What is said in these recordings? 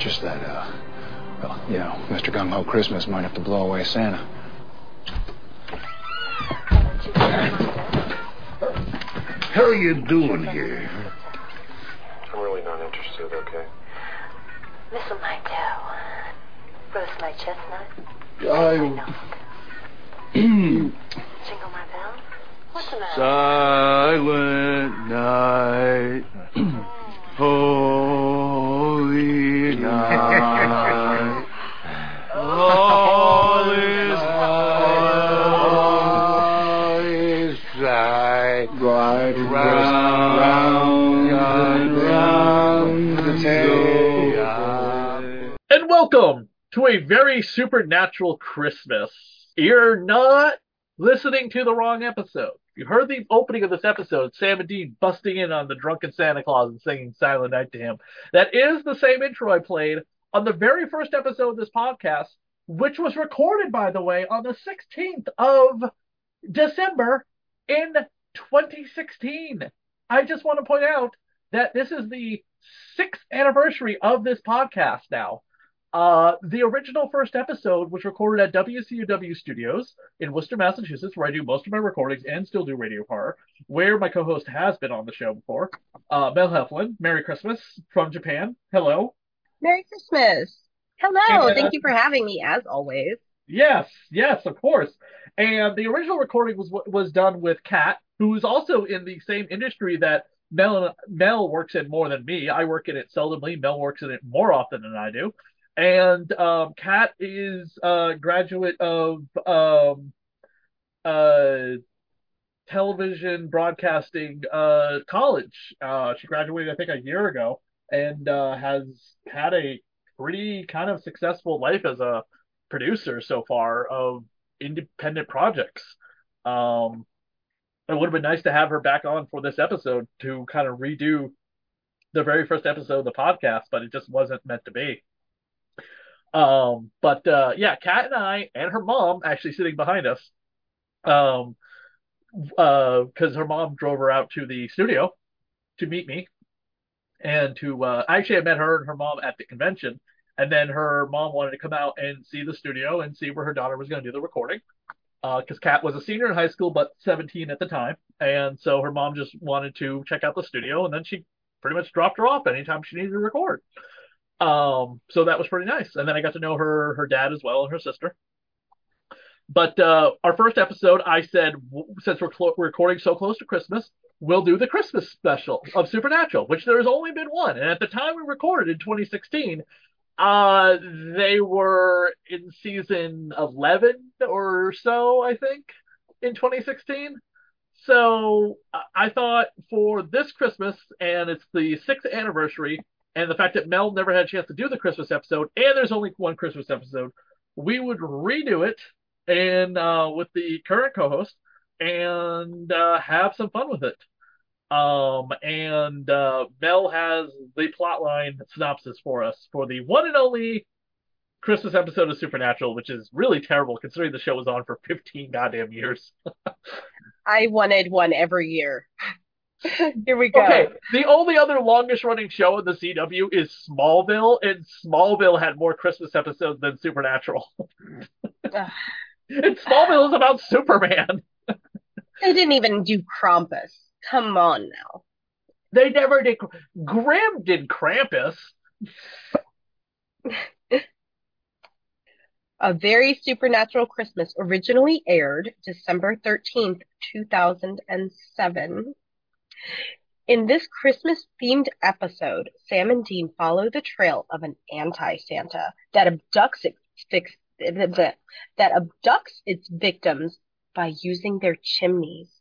just that, uh, well, you know, Mr. Gung Ho Christmas might have to blow away Santa. How are you doing here? I'm really not interested, okay? Mistletoe. Roast my chestnut. I... Jingle my bell. What's the matter? Silent night, all is right round, and round the. And welcome to a very supernatural Christmas. You're not listening to the wrong episode. You heard the opening of this episode, Sam and Dean busting in on the drunken Santa Claus and singing Silent Night to him. That is the same intro I played on the very first episode of this podcast, which was recorded, by the way, on the 16th of December in 2016. I just want to point out that this is the sixth anniversary of this podcast now. Uh, the original first episode was recorded at WCUW Studios in Worcester, Massachusetts, where I do most of my recordings and still do radio horror, where my co-host has been on the show before. Uh, Mel Heflin, Merry Christmas from Japan. Hello. Merry Christmas. Hello. Yeah. Thank you for having me, as always. Yes, yes, of course. And the original recording was was done with Kat, who is also in the same industry that Mel Mel works in more than me. I work in it seldomly. Mel works in it more often than I do. And um, Kat is a graduate of um, uh, television broadcasting uh, college. Uh, she graduated, I think, a year ago, and uh, has had a pretty kind of successful life as a producer so far of independent projects. Um, it would have been nice to have her back on for this episode to kind of redo the very first episode of the podcast, but it just wasn't meant to be. Um, but uh, yeah, Kat and I and her mom actually sitting behind us, um, uh, because her mom drove her out to the studio to meet me, and to uh, actually I met her and her mom at the convention, and then her mom wanted to come out and see the studio and see where her daughter was going to do the recording. Because Kat was a senior in high school, but 17 at the time. And so her mom just wanted to check out the studio, and then she pretty much dropped her off anytime she needed to record. Um, so that was pretty nice. And then I got to know her, her dad as well, and her sister. But uh, our first episode, I said, since we're, we're recording so close to Christmas, we'll do the Christmas special of Supernatural, which there has only been one. And at the time we recorded in 2016, uh, they were in season 11 or so, I think, in 2016. So I- thought for this Christmas, and it's the sixth anniversary, and the fact that Mel never had a chance to do the Christmas episode, and there's only one Christmas episode, we would redo it and uh, with the current co-host and uh, have some fun with it. Um, and uh, Mel has the plotline synopsis for us for the one and only Christmas episode of Supernatural, which is really terrible considering the show was on for 15 goddamn years. I wanted one every year. Here we go. Okay, the only other longest running show in the CW is Smallville, and Smallville had more Christmas episodes than Supernatural. And Smallville is about Superman. They didn't even do Krampus. Come on now. They never did. Grimm did Krampus. A Very Supernatural Christmas originally aired December 13th, 2007. In this Christmas themed episode, Sam and Dean follow the trail of an anti Santa that abducts its fix, that abducts its victims by using their chimneys.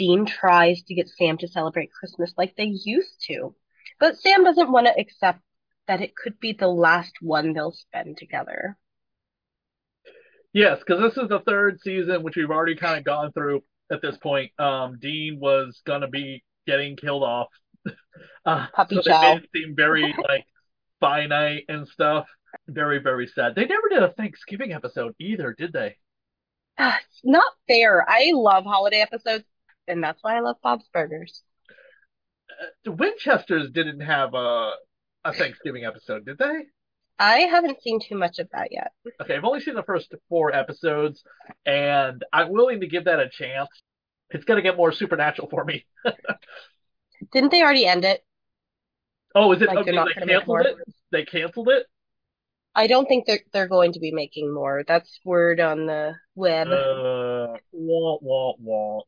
Dean tries to get Sam to celebrate Christmas like they used to, but Sam doesn't want to accept that it could be the last one they'll spend together. Yes, because this is the third season, which we've already kind of gone through at this point. Um, Dean was gonna be getting killed off. Uh, Puppy so chow. it seem very like finite and stuff. Very, very sad. They never did a Thanksgiving episode either, did they? Ah, It's not fair. I love holiday episodes, and that's why I love Bob's Burgers. The Winchesters didn't have a a Thanksgiving episode, did they? I haven't seen too much of that yet. Okay, I've only seen the first four episodes, and I'm willing to give that a chance. It's gonna get more supernatural for me. Didn't they already end it? Oh, is it? Like, okay, not they canceled it. They canceled it. I don't think they're they're going to be making more. That's word on the web. Uh, wah wah wah.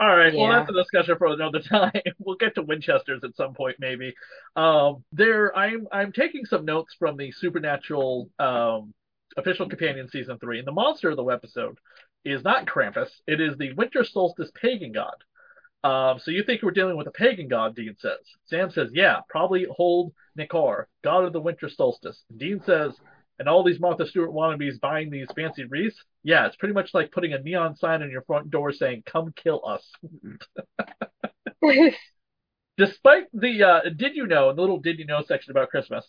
All right, well that's a discussion for another time. We'll get to Winchesters at some point, maybe. Um, there, I'm I'm taking some notes from the Supernatural um, official companion season three, and the monster of the episode is not Krampus. It is the winter solstice pagan god. Um, so you think we're dealing with a pagan god? Dean says. Sam says, yeah, probably Hold Nikar, god of the winter solstice. Dean says, and all these Martha Stewart wannabes buying these fancy wreaths. Yeah, it's pretty much like putting a neon sign on your front door saying, "Come kill us." Despite the uh, did you know, the little did you know section about Christmas,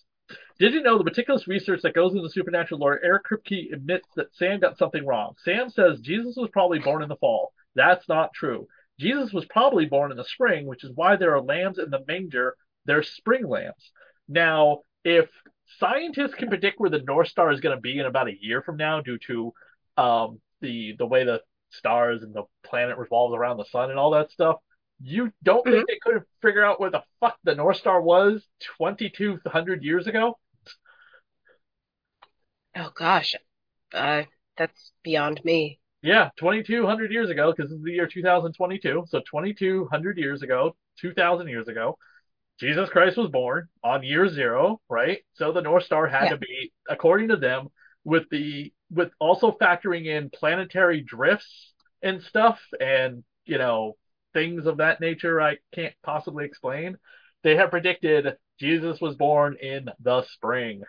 did you know the meticulous research that goes into supernatural lore? Eric Kripke admits that Sam got something wrong. Sam says Jesus was probably born in the fall. That's not true. Jesus was probably born in the spring, which is why there are lambs in the manger. They're spring lambs. Now, if scientists can predict where the North Star is going to be in about a year from now, due to um, the the way the stars and the planet revolves around the sun and all that stuff, you don't think they could have figured out where the fuck the North Star was 2,200 years ago? oh gosh, uh, that's beyond me. Yeah, 2,200 years ago, because this is the year 2022. So 2,200 years ago, 2,000 years ago, Jesus Christ was born on year zero, right? So the North Star had Yeah. to be, according to them, with the with also factoring in planetary drifts and stuff, and you know things of that nature. I can't possibly explain. They have predicted Jesus was born in the spring.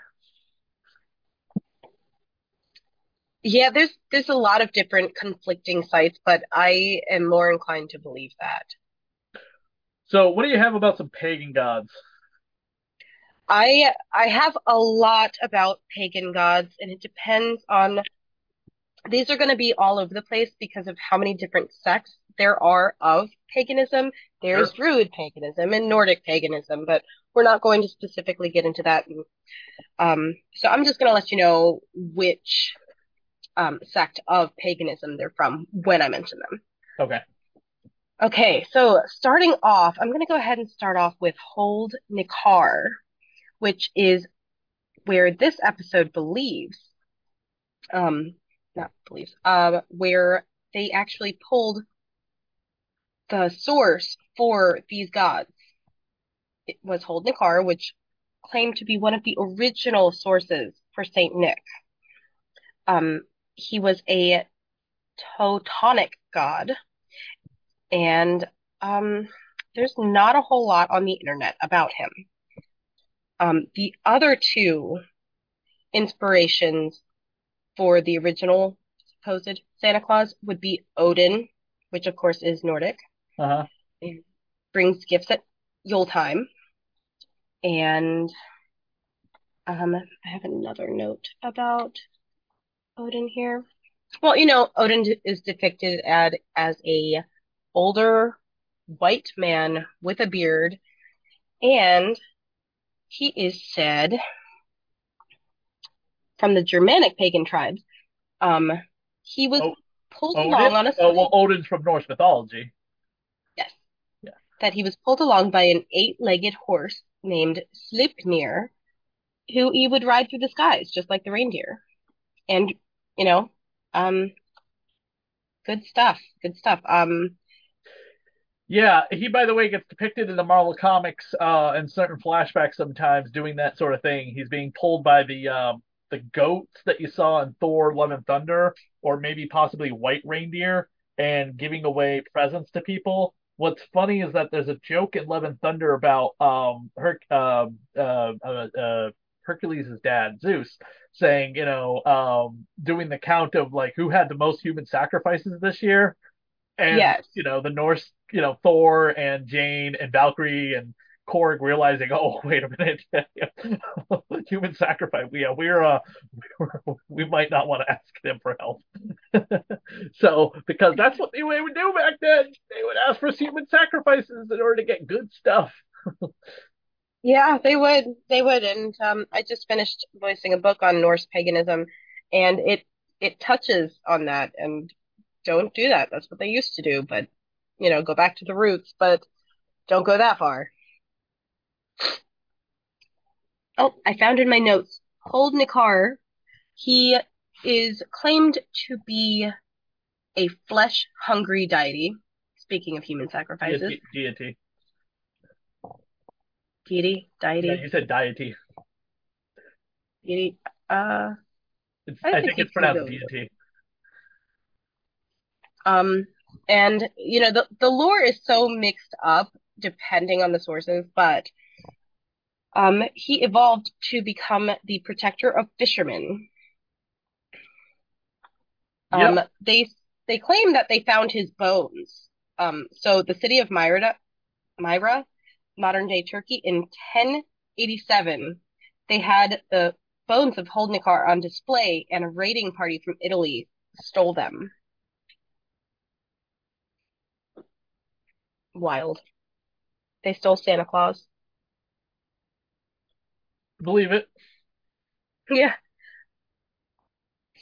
Yeah, there's there's a lot of different conflicting sites, but I am more inclined to believe that. So what do you have about some pagan gods? I I have a lot about pagan gods, and it depends on these are going to be all over the place because of how many different sects there are of paganism. There's Sure. Druid paganism and Nordic paganism, but we're not going to specifically get into that. Um, so I'm just going to let you know which um, sect of paganism they're from when I mention them. Okay. Okay, so starting off, I'm going to go ahead and start off with Hold Nikar, which is where this episode believes, um, not believes, uh, where they actually pulled the source for these gods. It was Hold Nikar, which claimed to be one of the original sources for Saint Nick. Um, he was a Teutonic god, and um, there's not a whole lot on the internet about him. Um, the other two inspirations for the original supposed Santa Claus would be Odin, which of course is Nordic, Uh huh. brings gifts at Yule time. and um, I have another note about Odin here. Well, you know, Odin is depicted as as a older white man with a beard, and he is said from the Germanic pagan tribes. Um, he was Oh, pulled Odin? along on a Oh, well, Odin's from Norse mythology. yes, Yeah. that he was pulled along by an eight-legged horse named Sleipnir, who he would ride through the skies just like the reindeer. And you know, um, good stuff, good stuff. Um, Yeah, he, by the way, gets depicted in the Marvel comics uh, and certain flashbacks sometimes doing that sort of thing. He's being pulled by the um, the goats that you saw in Thor: Love and Thunder, or maybe possibly white reindeer, and giving away presents to people. What's funny is that there's a joke in Love and Thunder about um, Her- uh, uh, uh, uh, Hercules' dad, Zeus, saying, you know, um, doing the count of like who had the most human sacrifices this year. And Yes. you know, the Norse, you know, Thor and Jane and Valkyrie and Korg realizing, oh, wait a minute, human sacrifice. Yeah, we're uh, we're, we might not want to ask them for help. so, because that's what they would do back then, they would ask for human sacrifices in order to get good stuff. Yeah, they would. They would. And um, I just finished voicing a book on Norse paganism, and it it touches on that. And don't do that. That's what they used to do. But you know, go back to the roots, but don't go that far. Oh, I found in my notes, Hold Nikar, he is claimed to be a flesh-hungry deity. Speaking of human sacrifices, Deity. Deity. deity, deity, Yeah, you said deity. deity. Uh, I I, think think it's pronounced deity. Um, and you know, the the lore is so mixed up depending on the sources, but um, he evolved to become the protector of fishermen. Um, Yep. they they claim that they found his bones. Um, so the city of Myra, Myra, modern day Turkey, in 1087, they had the bones of Holdnikar on display, and a raiding party from Italy stole them. Wild. They stole Santa Claus. Believe it. Yeah.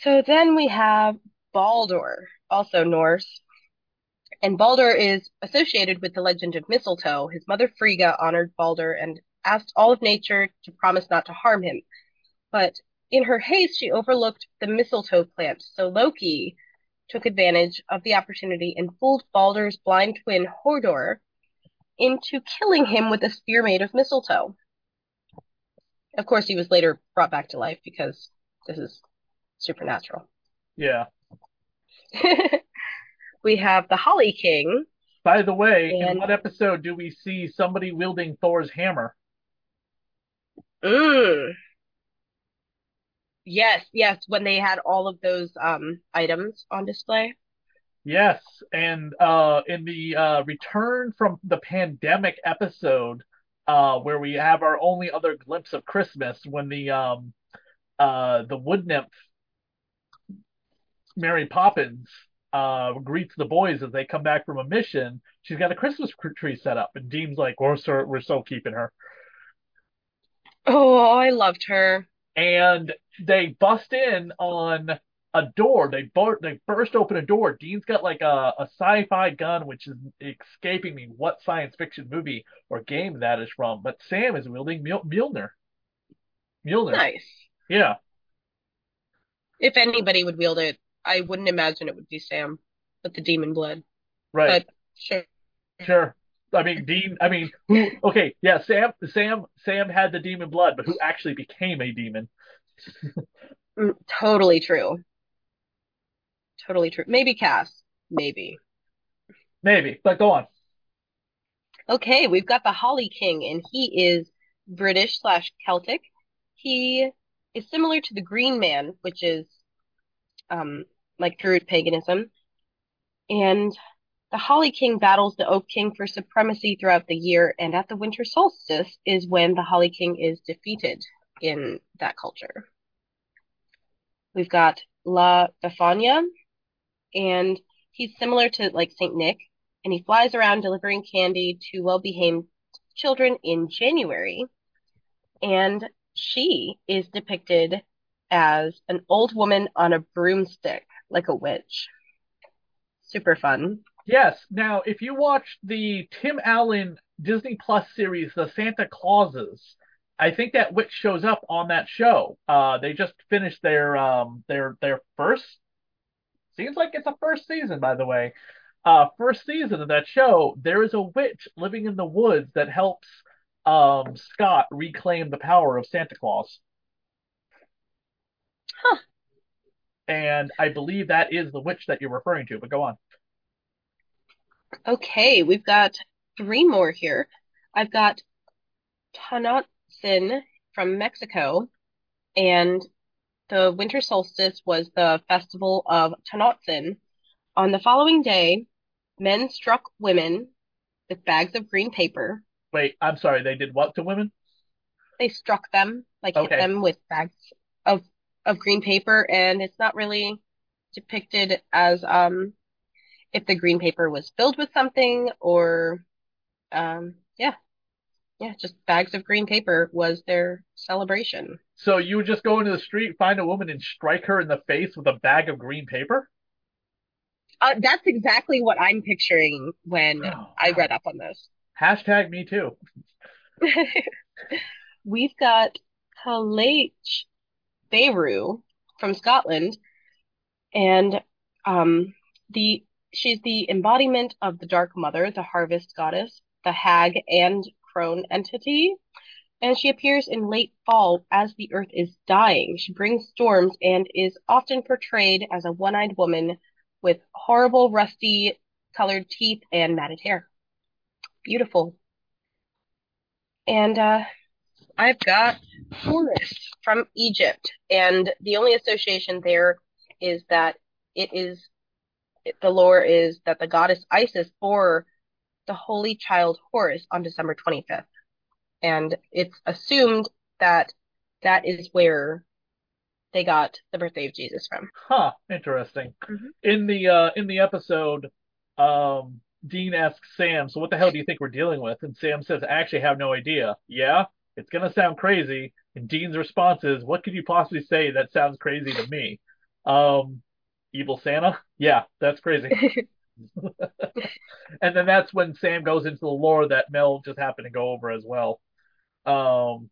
So then we have Baldur, also Norse. And Baldur is associated with the legend of mistletoe. His mother Frigga honored Baldur and asked all of nature to promise not to harm him. But in her haste, she overlooked the mistletoe plant. So Loki took advantage of the opportunity and fooled Baldur's blind twin Hodor into killing him with a spear made of mistletoe. Of course, he was later brought back to life because this is supernatural. Yeah. we have the Holly King. By the way, in what episode do we see somebody wielding Thor's hammer? Mm. Yes, yes, when they had all of those um items on display. Yes, and uh, in the uh, return from the pandemic episode, uh, where we have our only other glimpse of Christmas, when the um, uh, the wood nymph Mary Poppins uh, greets the boys as they come back from a mission, she's got a Christmas tree set up, and Dean's like, "We're so we're so keeping her." Oh, I loved her. And they bust in on a door. They bur- they burst open a door. Dean's got like a, a sci-fi gun, which is escaping me what science fiction movie or game that is from. But Sam is wielding Mjol- Mjolnir. Mjolnir. Nice. Yeah. If anybody would wield it, I wouldn't imagine it would be Sam with the demon blood. Right. But sure. Sure. I mean, Dean. I mean, who? Okay, yeah. Sam. Sam. Sam had the demon blood, but who actually became a demon? Mm, Totally true. Totally true. Maybe Cass. Maybe. Maybe. But go on. Okay, we've got the Holly King, and he is British slash Celtic. He is similar to the Green Man, which is um like Druid paganism. And the Holly King battles the Oak King for supremacy throughout the year, and at the winter solstice is when the Holly King is defeated in that culture. We've got La Befania, and he's similar to like Saint Nick, and he flies around delivering candy to well-behaved children in January. And she is depicted as an old woman on a broomstick, like a witch. Super fun. Yes. Now, if you watch the Tim Allen Disney Plus series, The Santa Clauses, I think that witch shows up on that show. Uh, they just finished their um their their first seems like it's a first season, by the way. Uh, first season of that show, there is a witch living in the woods that helps um Scott reclaim the power of Santa Claus. Huh. And I believe that is the witch that you're referring to, but go on. Okay, we've got three more here. I've got Tenochtitlan from Mexico, and the winter solstice was the festival of Tenochtitlan. On the following day, men struck women with bags of green paper. Wait, I'm sorry, they did what to women? They struck them, like hit them with bags of of green paper, and it's not really depicted as um if the green paper was filled with something or um yeah. Yeah, just bags of green paper was their celebration. So you would just go into the street, find a woman, and strike her in the face with a bag of green paper? Uh, that's exactly what I'm picturing when Oh, I read up on this. Hashtag me too. We've got Kalech Beirut from Scotland, and um, the she's the embodiment of the Dark Mother, the harvest goddess, the hag and crone entity, and she appears in late fall as the earth is dying. She brings storms and is often portrayed as a one-eyed woman with horrible rusty colored teeth and matted hair. Beautiful. And uh, I've got Horus from Egypt, and the only association there is that it is the lore is that the goddess Isis bore the holy child Horus on December 25th, and it's assumed that that is where they got the birthday of Jesus from. Huh, interesting. Mhm. In the uh in the episode, um Dean asks Sam, "So what the hell do you think we're dealing with?" And Sam says, "I actually have no idea." Yeah, it's gonna sound crazy. And Dean's response is, "What could you possibly say that sounds crazy to me?" Um, evil Santa? Yeah, that's crazy. And then that's when Sam goes into the lore that Mel just happened to go over as well. Um,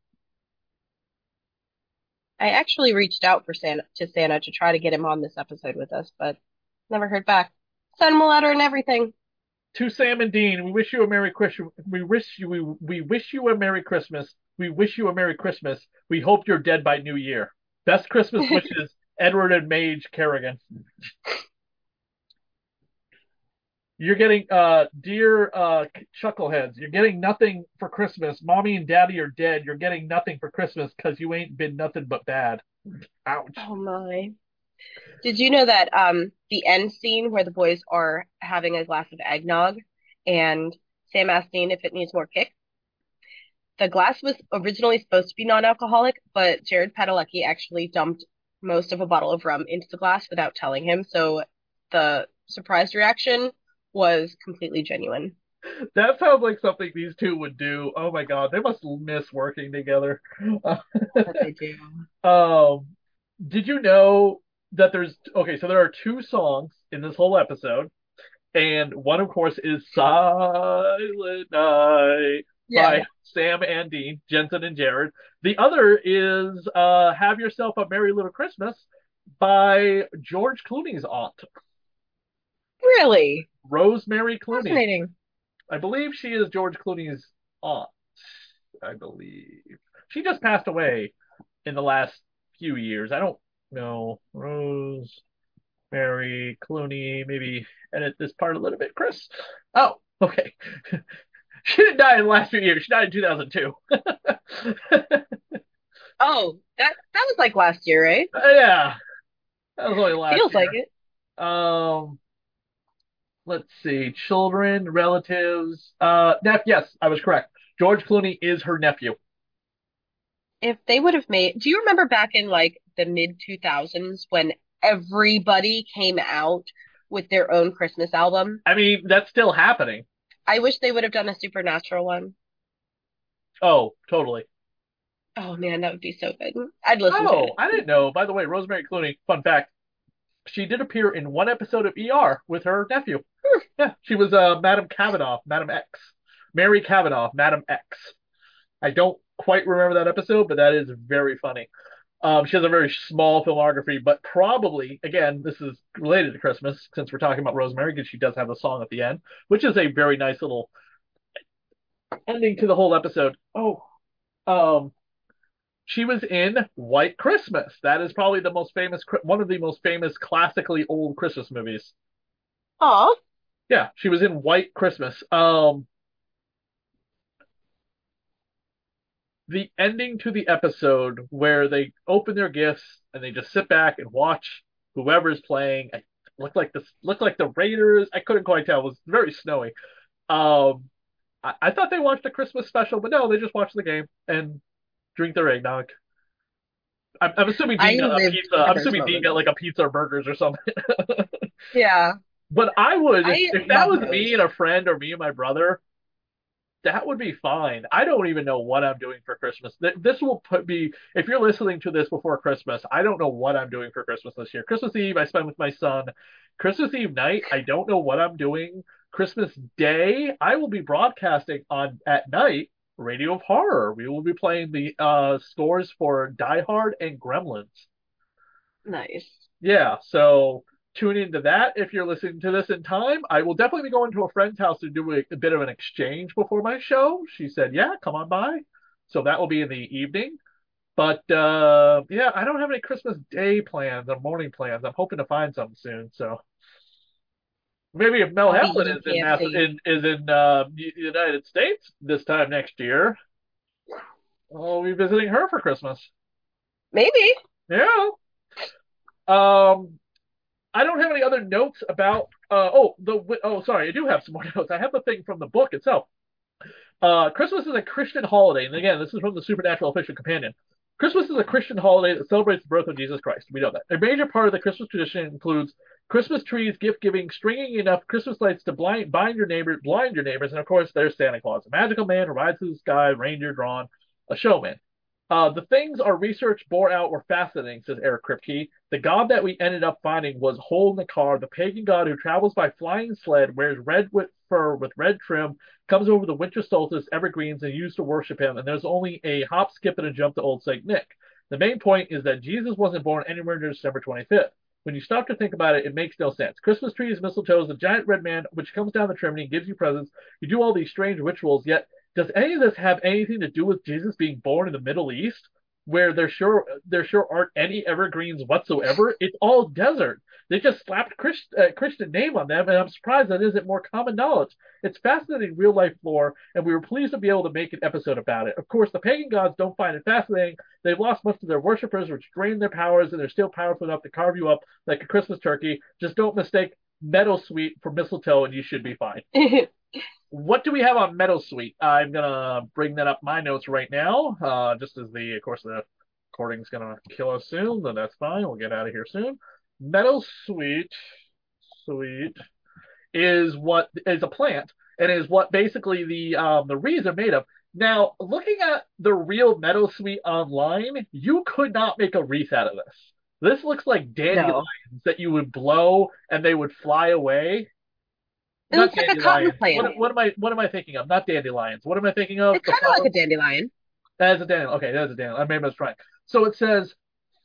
I actually reached out for Santa to Santa to try to get him on this episode with us, but never heard back. Sent him a letter and everything. to Sam and Dean, we wish you a Merry Christmas. We wish you we, we wish you a Merry Christmas. We wish you a Merry Christmas. We hope you're dead by New Year. Best Christmas wishes, Edward and Madge Carrigan. You're getting uh dear uh chuckleheads, you're getting nothing for Christmas. Mommy and Daddy are dead. You're getting nothing for Christmas because you ain't been nothing but bad. Ouch. Oh my. Did you know that um the end scene where the boys are having a glass of eggnog and Sam Dean if it needs more kick? The glass was originally supposed to be non-alcoholic, but Jared Padalecki actually dumped most of a bottle of rum into the glass without telling him, so the surprised reaction was completely genuine. That sounds like something these two would do. Oh my God, they must miss working together. They do. Um, did you know that there's okay, so there are two songs in this whole episode, and one, of course, is Silent Night by Sam and Dean, Jensen and Jared. The other is uh Have Yourself a Merry Little Christmas by George Clooney's aunt, Really? Rosemary Clooney. Fascinating. I believe she is George Clooney's aunt. I believe she just passed away in the last few years. I don't know. Rose, Mary Clooney. Maybe edit this part a little bit, Chris. Oh, okay. she didn't die in the last few years. She died in 2002. Oh, that that was like last year, right? Uh, yeah, that was only last Feels year. like it. Um, let's see. Children, relatives. Uh, nep- yes, I was correct. George Clooney is her nephew. If they would have made, do you remember back in like the mid 2000s when everybody came out with their own Christmas album? I mean, that's still happening. I wish they would have done a supernatural one. Oh, totally. Oh man, that would be so good. I'd listen to Oh. I didn't know. By the way, Rosemary Clooney, fun fact, she did appear in one episode of ER with her nephew. Yeah, she was uh, Madam Kavanaugh, Madam X. Mary Kavanaugh, Madam X. I don't quite remember that episode, but that is very funny. Um, she has a very small filmography, but probably, again, this is related to Christmas since we're talking about Rosemary, because she does have a song at the end, which is a very nice little ending to the whole episode. Oh, um, she was in White Christmas. That is probably the most famous, one of the most famous classically old Christmas movies. Aw, Yeah, she was in White Christmas. Um, the ending to the episode where they open their gifts and they just sit back and watch whoever's playing. It looked like this, looked like the Raiders. I couldn't quite tell. It was very snowy. Um, I, I thought they watched a Christmas special, but no, they just watched the game and drink their eggnog. I'm, I'm assuming I Dean got a pizza. I'm assuming Dean got like a pizza or burgers or something. yeah. But I would, I if, that was me and a friend or me and my brother, that would be fine. I don't even know what I'm doing for Christmas. This will put me, if you're listening to this before Christmas, I don't know what I'm doing for Christmas this year. Christmas Eve, I spend with my son. Christmas Eve night, I don't know what I'm doing. Christmas Day, I will be broadcasting on at night Radio of Horror. We will be playing the uh, scores for Die Hard and Gremlins. Nice. Yeah, so tune into that if you're listening to this in time. I will definitely be going to a friend's house to do a, a bit of an exchange before my show. She said, "Yeah, come on by." So that will be in the evening. But uh, yeah, I don't have any Christmas Day plans or morning plans. I'm hoping to find some soon. So maybe if Mel Heflin is in, Mass- in is in uh, United States this time next year, I'll be visiting her for Christmas. Maybe. Yeah. Um, I don't have any other notes about. Uh, oh, the oh, sorry, I do have some more notes. I have the thing from the book itself. Uh, Christmas is a Christian holiday, and again, this is from the Supernatural Official Companion. Christmas is a Christian holiday that celebrates the birth of Jesus Christ. We know that. A major part of the Christmas tradition includes Christmas trees, gift giving, stringing enough Christmas lights to blind, bind your neighbor, blind your neighbors, and of course, there's Santa Claus, a magical man who rides through the sky, reindeer drawn, a showman. Uh, the things our research bore out were fascinating, says Eric Kripke. The god that we ended up finding was Hole Nakar, the pagan god who travels by flying sled, wears red with fur with red trim, comes over the winter solstice evergreens and used to worship him. And there's only a hop, skip, and a jump to Old Saint Nick. The main point is that Jesus wasn't born anywhere near December 25th. When you stop to think about it, it makes no sense. Christmas trees, mistletoes, the giant red man which comes down the chimney and gives you presents. You do all these strange rituals, yet does any of this have anything to do with Jesus being born in the Middle East, where there sure there sure aren't any evergreens whatsoever? It's all desert. They just slapped Christ, uh, Christian name on them, and I'm surprised that isn't more common knowledge. It's fascinating real life lore, and we were pleased to be able to make an episode about it. Of course, the pagan gods don't find it fascinating. They've lost most of their worshippers, which drain their powers, and they're still powerful enough to carve you up like a Christmas turkey. Just don't mistake meadowsweet for mistletoe, and you should be fine. What do we have on Meadowsweet? I'm gonna bring that up my notes right now. Uh, just as the, of course, the recording's gonna kill us soon, then that's fine. We'll get out of here soon. Meadowsweet, sweet, is what is a plant and is what basically the um the wreaths are made of. Now, looking at the real Meadowsweet online, you could not make a wreath out of this. This looks like dandelions that you would blow and they would fly away. It Not looks like a cotton plant. What, what am I? What am I thinking of? Not dandelions. What am I thinking of? It's kind of like a dandelion. That is a dandelion. Okay, that is a dandelion. I maybe I was trying. So it says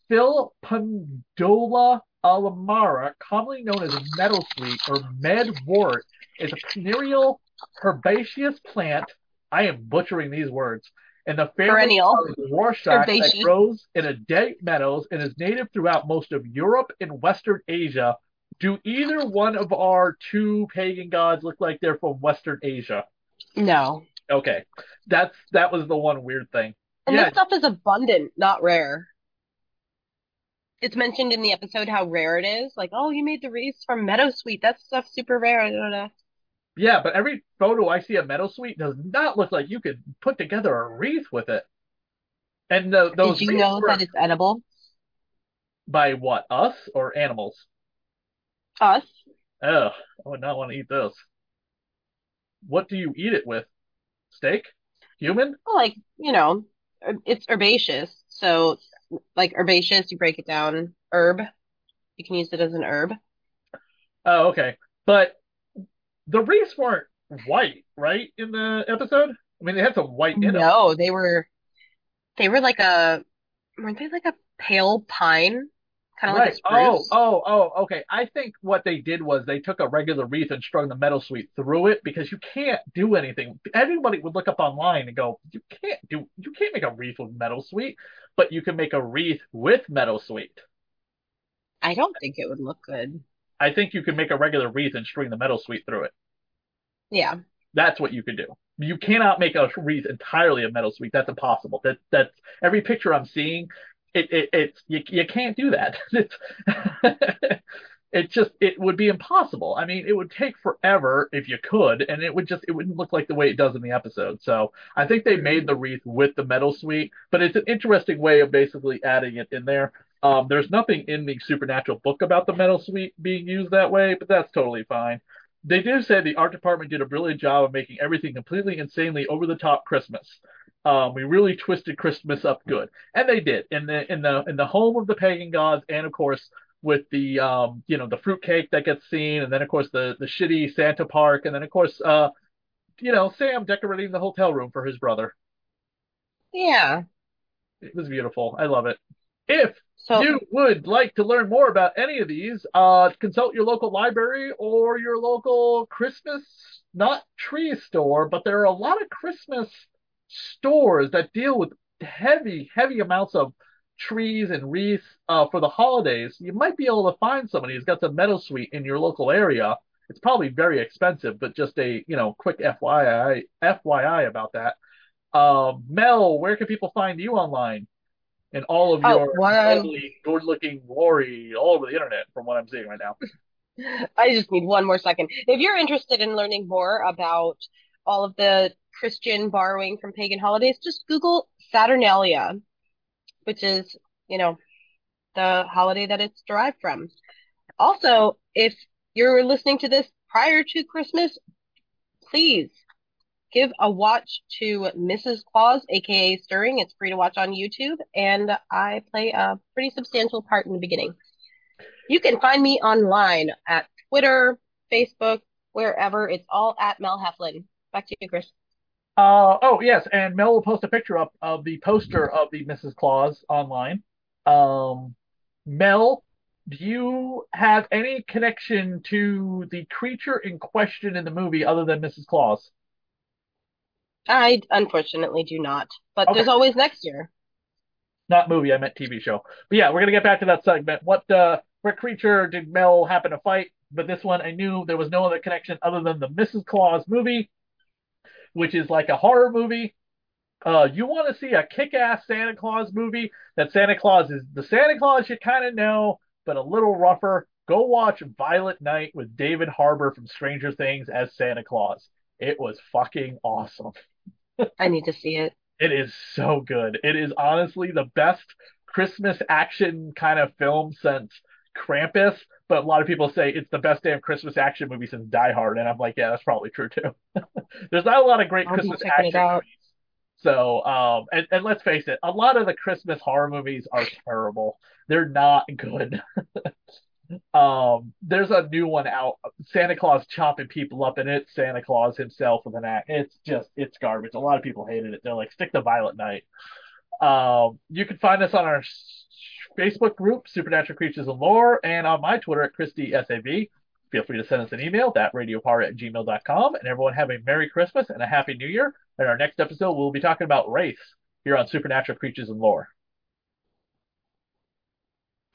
Philpondola alamara, commonly known as meadowsweet or medwort, is a perennial herbaceous plant. I am butchering these words. And the family Perennial. Rorschach that grows in a dank meadows and is native throughout most of Europe and Western Asia. Do either one of our two pagan gods look like they're from Western Asia? No. Okay, that's that was the one weird thing. And yeah, this stuff is abundant, not rare. It's mentioned in the episode how rare it is. Like, oh, you made the wreaths from Meadowsweet. That stuff's super rare. Da, da, da. Yeah, but every photo I see of Meadowsweet does not look like you could put together a wreath with it. And the, those Did you know were that it's edible? by what? Us or animals? Us. Ugh, I would not want to eat those. What do you eat it with? Steak? Human? Well, like, you know, it's herbaceous. So, like herbaceous, you break it down. Herb. You can use it as an herb. Oh, okay. But the wreaths weren't white, right? In the episode? I mean, they had some white in them. No, they were, they were like a, weren't they like a pale pine? Kind of like a Right. Oh, oh, oh, okay. I think what they did was they took a regular wreath and strung the meadowsweet through it because you can't do anything. Everybody would look up online and go, you can't do, you can't make a wreath with meadowsweet, but you can make a wreath with meadowsweet. I don't think it would look good. I think you can make a regular wreath and string the meadowsweet through it. Yeah. That's what you could do. You cannot make a wreath entirely of meadowsweet. That's impossible. That that's every picture I'm seeing. It it it's you you can't do that. It's it just it would be impossible. I mean, it would take forever if you could, and it would just it wouldn't look like the way it does in the episode. So I think they made the wreath with the meadowsweet, but it's an interesting way of basically adding it in there. Um, there's nothing in the supernatural book about the meadowsweet being used that way, but that's totally fine. they do say the art department did a brilliant job of making everything completely insanely over the top Christmas. Um, we really twisted Christmas up good, and they did in the in the in the home of the pagan gods, and of course with the um, you know the fruitcake that gets seen, and then of course the the shitty Santa park, and then of course uh, you know Sam decorating the hotel room for his brother. Yeah. It was beautiful. I love it. If So you would like to learn more about any of these, uh, consult your local library or your local Christmas, not tree store, but there are a lot of Christmas stores that deal with heavy, heavy amounts of trees and wreaths uh, for the holidays. You might be able to find somebody who's got some meadowsweet in your local area. It's probably very expensive, but just a you know quick FYI FYI about that. Uh, Mel, where can people find you online? And all of Oh, your one- lovely, good-looking glory all over the internet, from what I'm seeing right now. I just need one more second. If you're interested in learning more about all of the Christian borrowing from pagan holidays, just Google Saturnalia, which is, you know, the holiday that it's derived from. Also, if you're listening to this prior to Christmas, please give a watch to Mrs. Claus, aka Stirring. It's free to watch on YouTube, and I play a pretty substantial part in the beginning. You can find me online at Twitter, Facebook, wherever. It's all at Mel Heflin. Back to you, Chris. Uh, oh, yes, and Mel will post a picture up of the poster of the Mrs. Claus online. Um, Mel, do you have any connection to the creature in question in the movie other than Mrs. Claus? I unfortunately do not, but Okay. there's always next year. Not movie, I meant TV show. But yeah, we're gonna get back to that segment. What uh, what creature did Mel happen to fight? But this one, I knew there was no other connection other than the Mrs. Claus movie, which is like a horror movie. Uh, you want to see a kick-ass Santa Claus movie that Santa Claus is the Santa Claus you kind of know, but a little rougher. Go watch Violent Night with David Harbour from Stranger Things as Santa Claus. It was fucking awesome. I need to see it. It is so good. It is honestly the best Christmas action kind of film since Krampus, but a lot of people say it's the best damn Christmas action movie since Die Hard, and I'm like, yeah, that's probably true too. There's not a lot of great I'll Christmas action movies. So, um, and, and let's face it, a lot of the Christmas horror movies are terrible. They're not good. Um, there's a new one out, Santa Claus chopping people up, and it's Santa Claus himself with an act. It's just, it's garbage. A lot of people hated it. They're like, stick to Violent Night. Um, you can find us on our Facebook group, Supernatural Creatures and Lore, and on my Twitter at ChristySAV. Feel free to send us an email, thatradiopar at gmail.com. And everyone have a Merry Christmas and a Happy New Year. In our next episode, we'll be talking about race here on Supernatural Creatures and Lore.